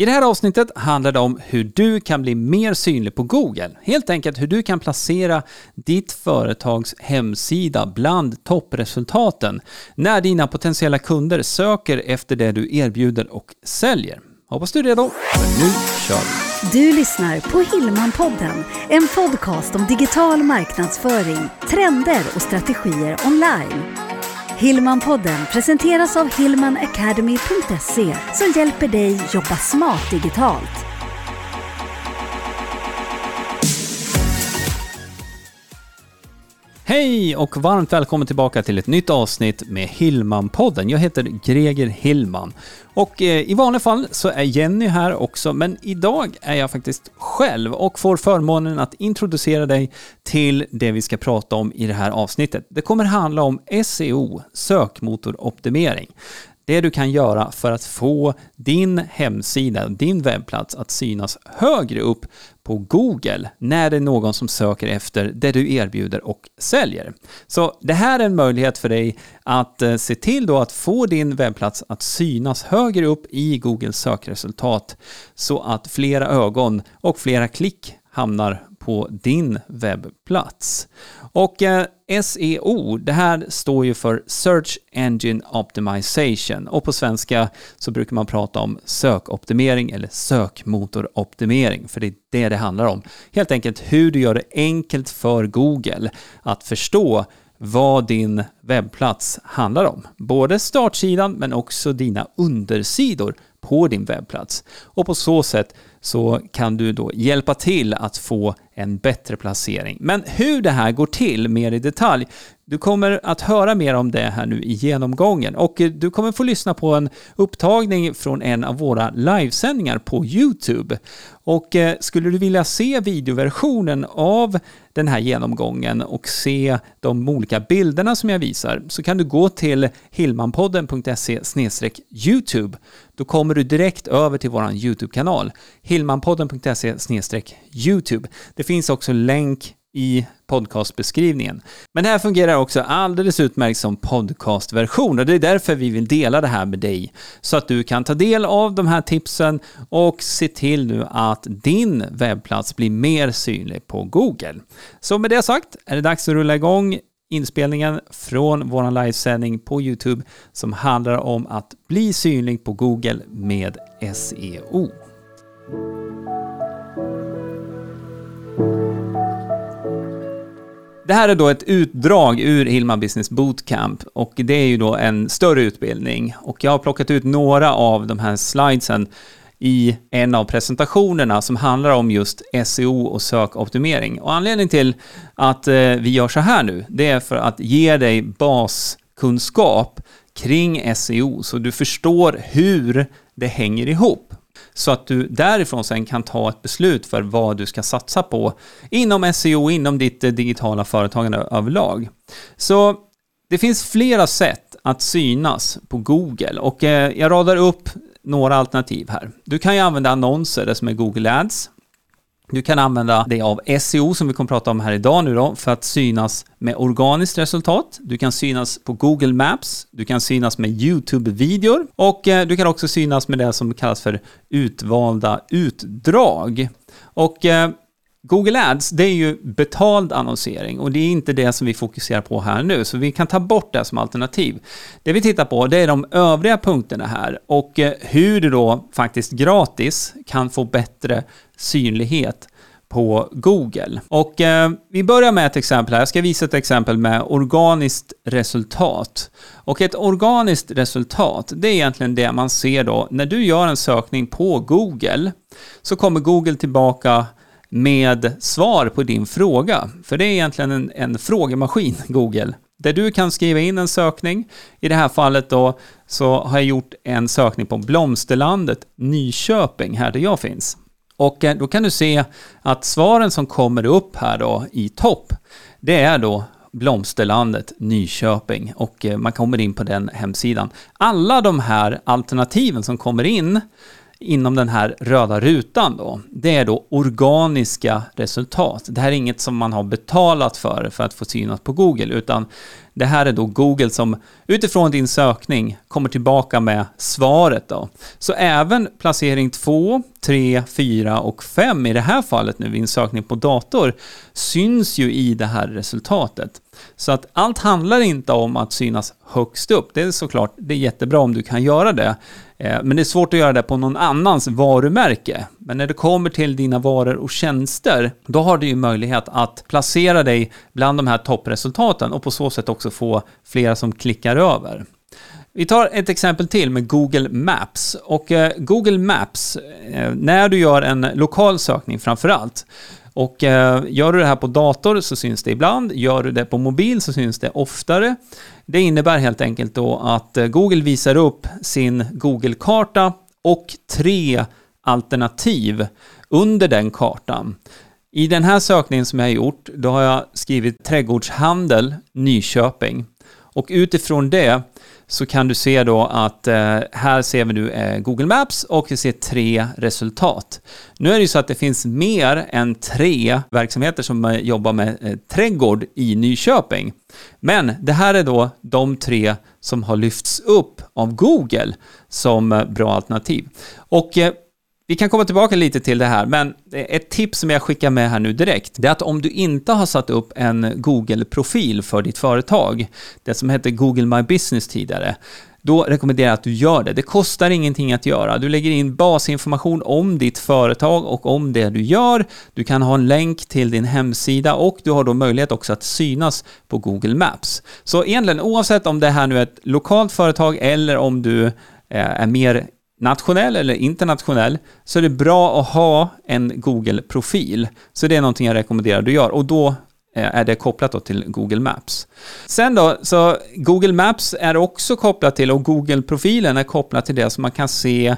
I det här avsnittet handlar det om hur du kan bli mer synlig på Google. Helt enkelt hur du kan placera ditt företags hemsida bland toppresultaten när dina potentiella kunder söker efter det du erbjuder och säljer. Hoppas du är redo, för nu kör vi! Du lyssnar på Hillmanpodden, en podcast om digital marknadsföring, trender och strategier online. Hillmanpodden presenteras av hillmanacademy.se som hjälper dig jobba smart digitalt. Hej och varmt välkommen tillbaka till ett nytt avsnitt med Hillman-podden. Jag heter Greger Hillman och eh, i vanliga fall så är Jenny här också, men idag är jag faktiskt själv och får förmånen att introducera dig till det vi ska prata om i det här avsnittet. Det kommer handla om SEO, sökmotoroptimering det du kan göra för att få din hemsida, din webbplats att synas högre upp på Google när det är någon som söker efter det du erbjuder och säljer. Så det här är en möjlighet för dig att eh, se till då att få din webbplats att synas högre upp i Googles sökresultat så att flera ögon och flera klick hamnar på din webbplats. Och eh, SEO, det här står ju för Search Engine Optimization och på svenska så brukar man prata om sökoptimering eller sökmotoroptimering för det är det det handlar om. Helt enkelt hur du gör det enkelt för Google att förstå vad din webbplats handlar om. Både startsidan men också dina undersidor på din webbplats. Och på så sätt så kan du då hjälpa till att få en bättre placering. Men hur det här går till mer i detalj, du kommer att höra mer om det här nu i genomgången och eh, du kommer få lyssna på en upptagning från en av våra livesändningar på Youtube. Och eh, skulle du vilja se videoversionen av den här genomgången och se de olika bilderna som jag visar så kan du gå till hillmanpodden.se Youtube. Då kommer du direkt över till vår Youtube-kanal, hillmanpodden.se Youtube. Det finns också länk i podcastbeskrivningen. Men det här fungerar också alldeles utmärkt som podcastversion och det är därför vi vill dela det här med dig så att du kan ta del av de här tipsen och se till nu att din webbplats blir mer synlig på Google. Så med det sagt är det dags att rulla igång inspelningen från vår livesändning på Youtube som handlar om att bli synlig på Google med SEO. Det här är då ett utdrag ur Hilma Business Bootcamp och det är ju då en större utbildning och jag har plockat ut några av de här slidesen i en av presentationerna som handlar om just SEO och sökoptimering. Och anledningen till att eh, vi gör så här nu, det är för att ge dig baskunskap kring SEO så du förstår hur det hänger ihop så att du därifrån sen kan ta ett beslut för vad du ska satsa på inom SEO, inom ditt eh, digitala företagande överlag. Så det finns flera sätt att synas på Google och eh, jag radar upp några alternativ här. Du kan ju använda annonser, det som är Google Ads. Du kan använda dig av SEO som vi kommer att prata om här idag nu då för att synas med organiskt resultat. Du kan synas på Google Maps, du kan synas med YouTube-videor och eh, du kan också synas med det som kallas för utvalda utdrag. Och eh, Google Ads, det är ju betald annonsering och det är inte det som vi fokuserar på här nu, så vi kan ta bort det som alternativ. Det vi tittar på, det är de övriga punkterna här och eh, hur du då faktiskt gratis kan få bättre synlighet på Google. Och eh, vi börjar med ett exempel här. Jag ska visa ett exempel med organiskt resultat. Och ett organiskt resultat, det är egentligen det man ser då när du gör en sökning på Google så kommer Google tillbaka med svar på din fråga. För det är egentligen en, en frågemaskin, Google. Där du kan skriva in en sökning. I det här fallet då så har jag gjort en sökning på Blomsterlandet Nyköping, här där jag finns. Och eh, då kan du se att svaren som kommer upp här då i topp, det är då Blomsterlandet Nyköping och eh, man kommer in på den hemsidan. Alla de här alternativen som kommer in inom den här röda rutan då, det är då organiska resultat. Det här är inget som man har betalat för, för att få synas på Google, utan det här är då Google som utifrån din sökning kommer tillbaka med svaret då. Så även placering 2, 3, 4 och 5 i det här fallet nu vid en sökning på dator syns ju i det här resultatet. Så att allt handlar inte om att synas högst upp. Det är såklart, det är jättebra om du kan göra det. Eh, men det är svårt att göra det på någon annans varumärke. Men när det kommer till dina varor och tjänster, då har du ju möjlighet att placera dig bland de här toppresultaten och på så sätt också få flera som klickar över. Vi tar ett exempel till med Google Maps. Och eh, Google Maps, eh, när du gör en lokal sökning framför allt, och eh, gör du det här på dator så syns det ibland, gör du det på mobil så syns det oftare. Det innebär helt enkelt då att eh, Google visar upp sin Google-karta och tre alternativ under den kartan. I den här sökningen som jag har gjort, då har jag skrivit trädgårdshandel Nyköping. Och utifrån det så kan du se då att eh, här ser vi nu eh, Google Maps och vi ser tre resultat. Nu är det ju så att det finns mer än tre verksamheter som eh, jobbar med eh, trädgård i Nyköping. Men det här är då de tre som har lyfts upp av Google som eh, bra alternativ. Och eh, vi kan komma tillbaka lite till det här, men ett tips som jag skickar med här nu direkt, det är att om du inte har satt upp en Google-profil för ditt företag, det som hette Google My Business tidigare, då rekommenderar jag att du gör det. Det kostar ingenting att göra. Du lägger in basinformation om ditt företag och om det du gör. Du kan ha en länk till din hemsida och du har då möjlighet också att synas på Google Maps. Så egentligen oavsett om det här nu är ett lokalt företag eller om du eh, är mer nationell eller internationell, så är det bra att ha en Google-profil. Så det är någonting jag rekommenderar att du gör och då eh, är det kopplat till Google Maps. Sen då, så Google Maps är också kopplat till, och Google-profilen är kopplad till det som man kan se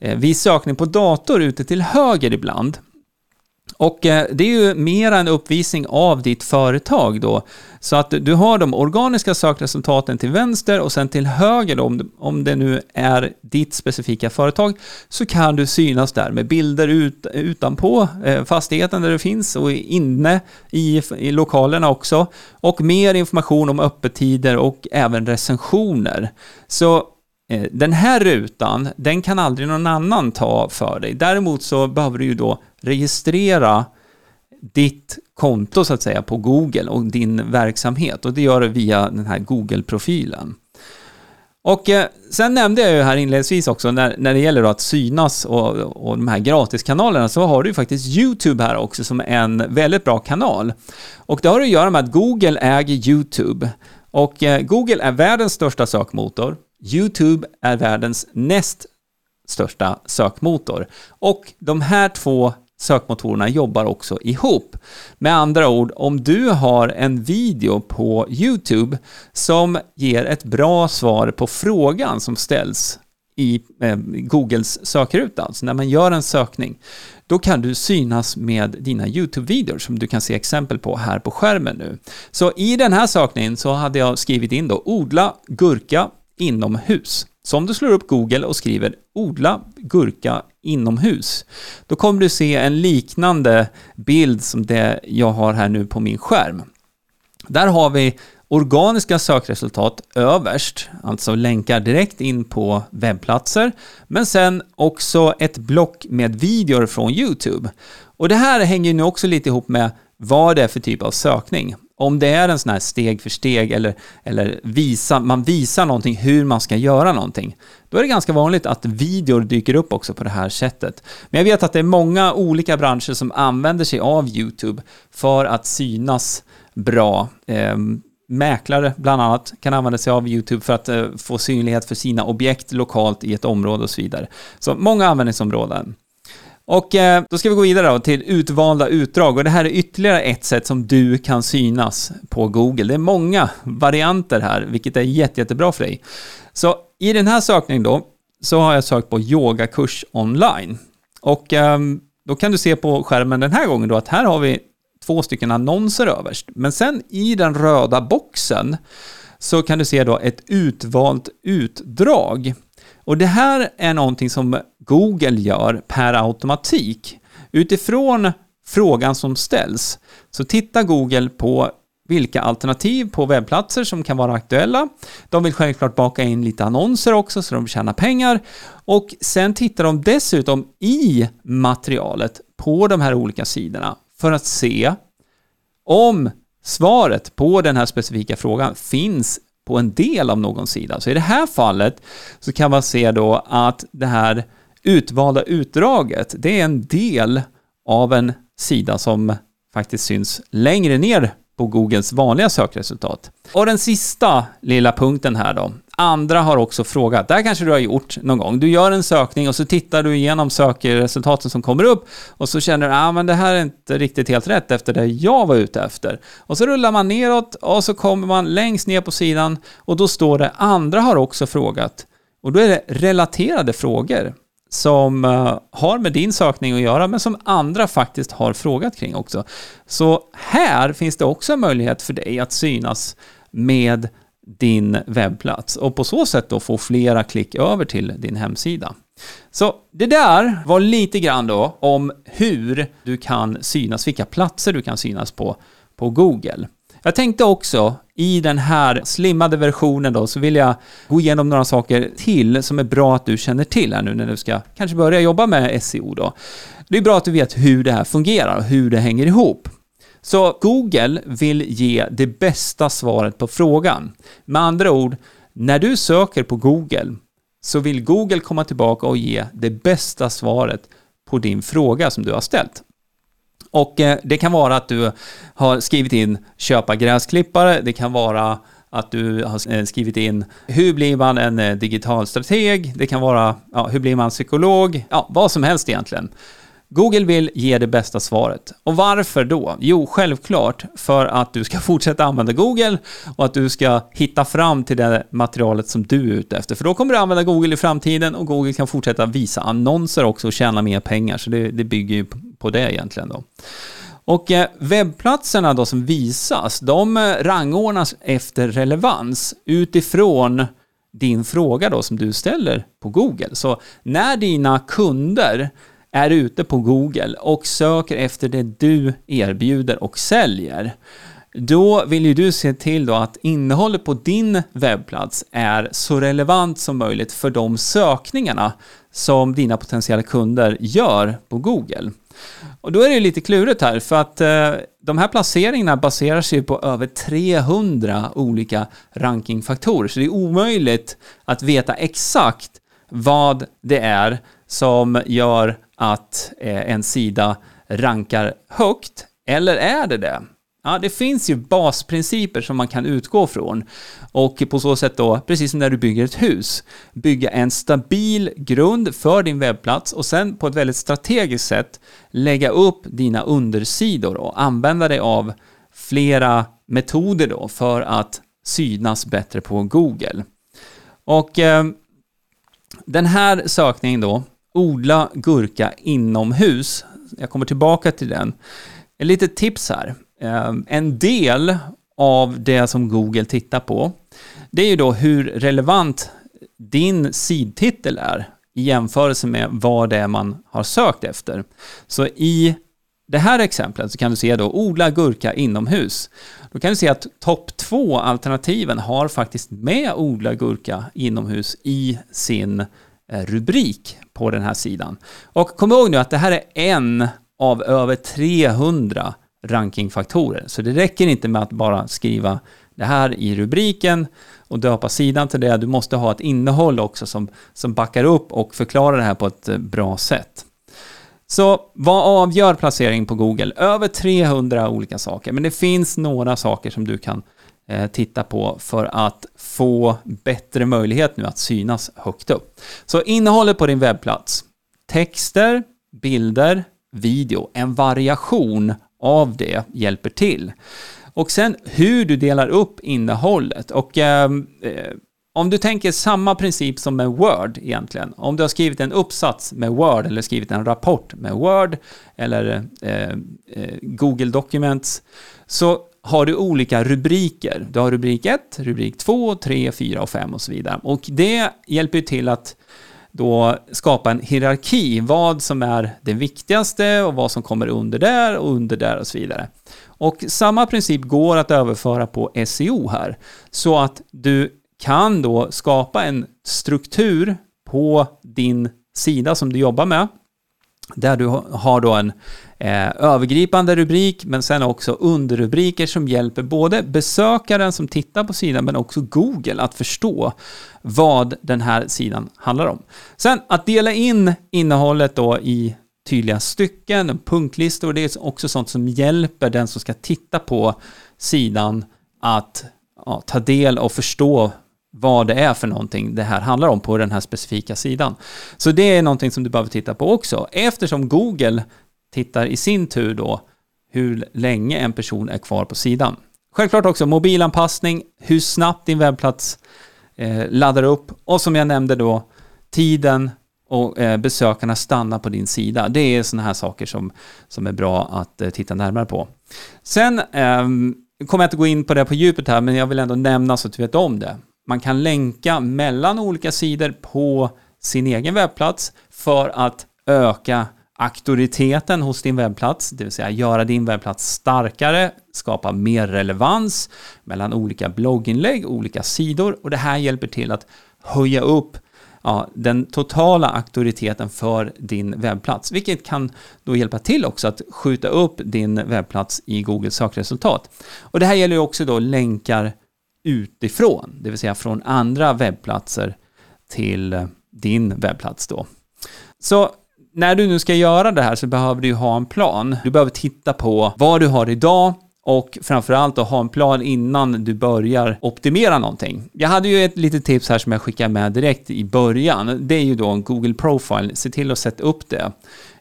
eh, vid sökning på dator ute till höger ibland. Och eh, det är ju mera en uppvisning av ditt företag då. Så att du har de organiska sökresultaten till vänster och sen till höger då, om det nu är ditt specifika företag, så kan du synas där med bilder ut, utanpå eh, fastigheten där du finns och inne i, i lokalerna också. Och mer information om öppettider och även recensioner. Så Eh, den här rutan, den kan aldrig någon annan ta för dig. Däremot så behöver du ju då registrera ditt konto så att säga på Google och din verksamhet och det gör du via den här Google-profilen. Och eh, sen nämnde jag ju här inledningsvis också när, när det gäller att synas och, och de här gratiskanalerna så har du ju faktiskt YouTube här också som en väldigt bra kanal. Och det har att göra med att Google äger YouTube. Och eh, Google är världens största sökmotor. YouTube är världens näst största sökmotor. Och de här två sökmotorerna jobbar också ihop. Med andra ord, om du har en video på YouTube som ger ett bra svar på frågan som ställs i eh, Googles sökruta, alltså när man gör en sökning, då kan du synas med dina YouTube-videor som du kan se exempel på här på skärmen nu. Så i den här sökningen så hade jag skrivit in då odla gurka inomhus. Så om du slår upp Google och skriver odla gurka inomhus, då kommer du se en liknande bild som det jag har här nu på min skärm. Där har vi organiska sökresultat överst, alltså länkar direkt in på webbplatser, men sen också ett block med videor från YouTube. Och det här hänger nu också lite ihop med vad det är för typ av sökning om det är en sån här steg för steg eller, eller visa, man visar någonting hur man ska göra någonting, då är det ganska vanligt att videor dyker upp också på det här sättet. Men jag vet att det är många olika branscher som använder sig av YouTube för att synas bra. Eh, mäklare bland annat kan använda sig av YouTube för att eh, få synlighet för sina objekt lokalt i ett område och så vidare. Så många användningsområden. Och eh, då ska vi gå vidare då till utvalda utdrag och det här är ytterligare ett sätt som du kan synas på Google. Det är många varianter här, vilket är jätte, jättebra för dig. Så i den här sökningen då, så har jag sökt på yogakurs online. Och eh, då kan du se på skärmen den här gången då att här har vi två stycken annonser överst. Men sen i den röda boxen så kan du se då ett utvalt utdrag. Och det här är någonting som Google gör per automatik. Utifrån frågan som ställs så tittar Google på vilka alternativ på webbplatser som kan vara aktuella. De vill självklart baka in lite annonser också så de tjänar pengar. Och sen tittar de dessutom i materialet på de här olika sidorna för att se om svaret på den här specifika frågan finns på en del av någon sida. Så i det här fallet så kan man se då att det här utvalda utdraget, det är en del av en sida som faktiskt syns längre ner på Googles vanliga sökresultat. Och den sista lilla punkten här då. Andra har också frågat, det här kanske du har gjort någon gång. Du gör en sökning och så tittar du igenom sökresultaten som kommer upp och så känner du, ah, men det här är inte riktigt helt rätt efter det jag var ute efter. Och så rullar man neråt och så kommer man längst ner på sidan och då står det, andra har också frågat. Och då är det relaterade frågor som eh, har med din sökning att göra, men som andra faktiskt har frågat kring också. Så här finns det också en möjlighet för dig att synas med din webbplats och på så sätt då få flera klick över till din hemsida. Så det där var lite grann då om hur du kan synas, vilka platser du kan synas på på Google. Jag tänkte också i den här slimmade versionen då så vill jag gå igenom några saker till som är bra att du känner till här nu när du ska kanske börja jobba med SEO då. Det är bra att du vet hur det här fungerar och hur det hänger ihop. Så Google vill ge det bästa svaret på frågan. Med andra ord, när du söker på Google så vill Google komma tillbaka och ge det bästa svaret på din fråga som du har ställt. Och eh, det kan vara att du har skrivit in köpa gräsklippare, det kan vara att du har eh, skrivit in hur blir man en eh, digital strateg, det kan vara ja, hur blir man psykolog, ja, vad som helst egentligen. Google vill ge det bästa svaret. Och varför då? Jo, självklart för att du ska fortsätta använda Google och att du ska hitta fram till det materialet som du är ute efter. För då kommer du använda Google i framtiden och Google kan fortsätta visa annonser också och tjäna mer pengar. Så det, det bygger ju på det egentligen då. Och eh, webbplatserna då som visas, de eh, rangordnas efter relevans utifrån din fråga då som du ställer på Google. Så när dina kunder är ute på Google och söker efter det du erbjuder och säljer, då vill ju du se till då att innehållet på din webbplats är så relevant som möjligt för de sökningarna som dina potentiella kunder gör på Google. Och då är det ju lite klurigt här, för att eh, de här placeringarna baserar sig på över 300 olika rankingfaktorer, så det är omöjligt att veta exakt vad det är som gör att eh, en sida rankar högt, eller är det det? Ja, det finns ju basprinciper som man kan utgå från och på så sätt då, precis som när du bygger ett hus, bygga en stabil grund för din webbplats och sen på ett väldigt strategiskt sätt lägga upp dina undersidor och använda dig av flera metoder då för att synas bättre på Google. Och eh, den här sökningen då, odla gurka inomhus, jag kommer tillbaka till den. Ett litet tips här. Ehm, en del av det som Google tittar på, det är ju då hur relevant din sidtitel är i jämförelse med vad det är man har sökt efter. Så i det här exemplet så kan du se då odla gurka inomhus. Då kan du se att topp två alternativen har faktiskt med odla gurka inomhus i sin eh, rubrik på den här sidan. Och kom ihåg nu att det här är en av över 300 rankingfaktorer. Så det räcker inte med att bara skriva det här i rubriken och döpa sidan till det. Du måste ha ett innehåll också som, som backar upp och förklarar det här på ett eh, bra sätt. Så vad avgör placering på Google? Över 300 olika saker, men det finns några saker som du kan eh, titta på för att få bättre möjlighet nu att synas högt upp. Så innehållet på din webbplats, texter, bilder, video, en variation av det hjälper till. Och sen hur du delar upp innehållet. Och ehm, eh, om du tänker samma princip som med Word egentligen. Om du har skrivit en uppsats med Word eller skrivit en rapport med Word eller eh, eh, Google Documents så har du olika rubriker. Du har rubrik 1, rubrik 2, 3, 4 och 5 och så vidare. Och det hjälper till att då skapa en hierarki, vad som är det viktigaste och vad som kommer under där och under där och så vidare. Och samma princip går att överföra på SEO här, så att du kan då skapa en struktur på din sida som du jobbar med, där du har då en eh, övergripande rubrik, men sen också underrubriker som hjälper både besökaren som tittar på sidan, men också Google att förstå vad den här sidan handlar om. Sen att dela in innehållet då i tydliga stycken, punktlistor, det är också sånt som hjälper den som ska titta på sidan att ja, ta del och förstå vad det är för någonting det här handlar om på den här specifika sidan. Så det är någonting som du behöver titta på också, eftersom Google tittar i sin tur då hur länge en person är kvar på sidan. Självklart också mobilanpassning, hur snabbt din webbplats eh, laddar upp och som jag nämnde då tiden och eh, besökarna stannar på din sida. Det är sådana här saker som, som är bra att eh, titta närmare på. Sen eh, kommer jag inte gå in på det på djupet här, men jag vill ändå nämna så att du vet om det. Man kan länka mellan olika sidor på sin egen webbplats för att öka auktoriteten hos din webbplats, det vill säga göra din webbplats starkare, skapa mer relevans mellan olika blogginlägg, olika sidor och det här hjälper till att höja upp ja, den totala auktoriteten för din webbplats, vilket kan då hjälpa till också att skjuta upp din webbplats i Googles sökresultat. Och det här gäller ju också då länkar utifrån, det vill säga från andra webbplatser till din webbplats då. Så när du nu ska göra det här så behöver du ha en plan. Du behöver titta på vad du har idag och framförallt att ha en plan innan du börjar optimera någonting. Jag hade ju ett litet tips här som jag skickar med direkt i början. Det är ju då en Google Profile. Se till att sätta upp det.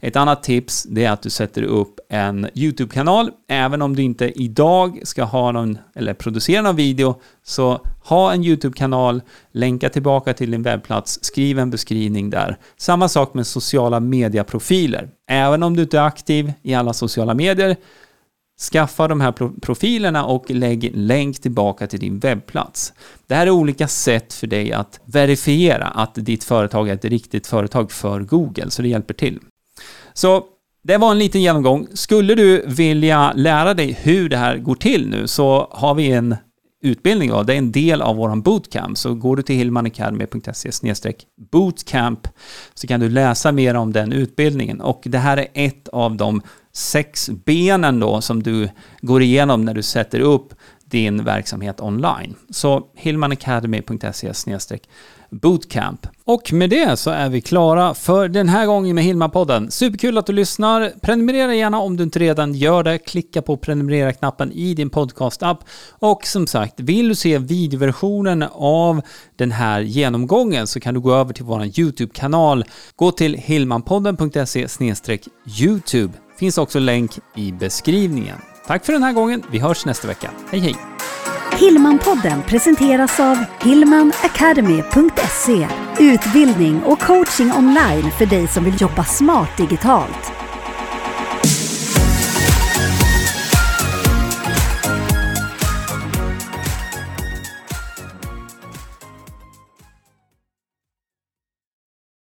Ett annat tips det är att du sätter upp en YouTube-kanal. Även om du inte idag ska ha någon eller producera någon video så ha en YouTube-kanal, länka tillbaka till din webbplats, skriv en beskrivning där. Samma sak med sociala medieprofiler. Även om du inte är aktiv i alla sociala medier Skaffa de här profilerna och lägg länk tillbaka till din webbplats. Det här är olika sätt för dig att verifiera att ditt företag är ett riktigt företag för Google, så det hjälper till. Så det var en liten genomgång. Skulle du vilja lära dig hur det här går till nu så har vi en utbildning av. Det är en del av vår bootcamp. Så går du till hillmanacademy.se bootcamp så kan du läsa mer om den utbildningen. Och det här är ett av de sex benen då som du går igenom när du sätter upp din verksamhet online. Så hillmanacademy.se bootcamp. Och med det så är vi klara för den här gången med Hilma-podden. Superkul att du lyssnar. Prenumerera gärna om du inte redan gör det. Klicka på prenumerera-knappen i din podcast-app. Och som sagt, vill du se videoversionen av den här genomgången så kan du gå över till vår YouTube-kanal. Gå till hillmanpodden.se YouTube. Finns också länk i beskrivningen. Tack för den här gången. Vi hörs nästa vecka. Hej hej! Hillmanpodden presenteras av hillmanacademy.se Utbildning och coaching online för dig som vill jobba smart digitalt.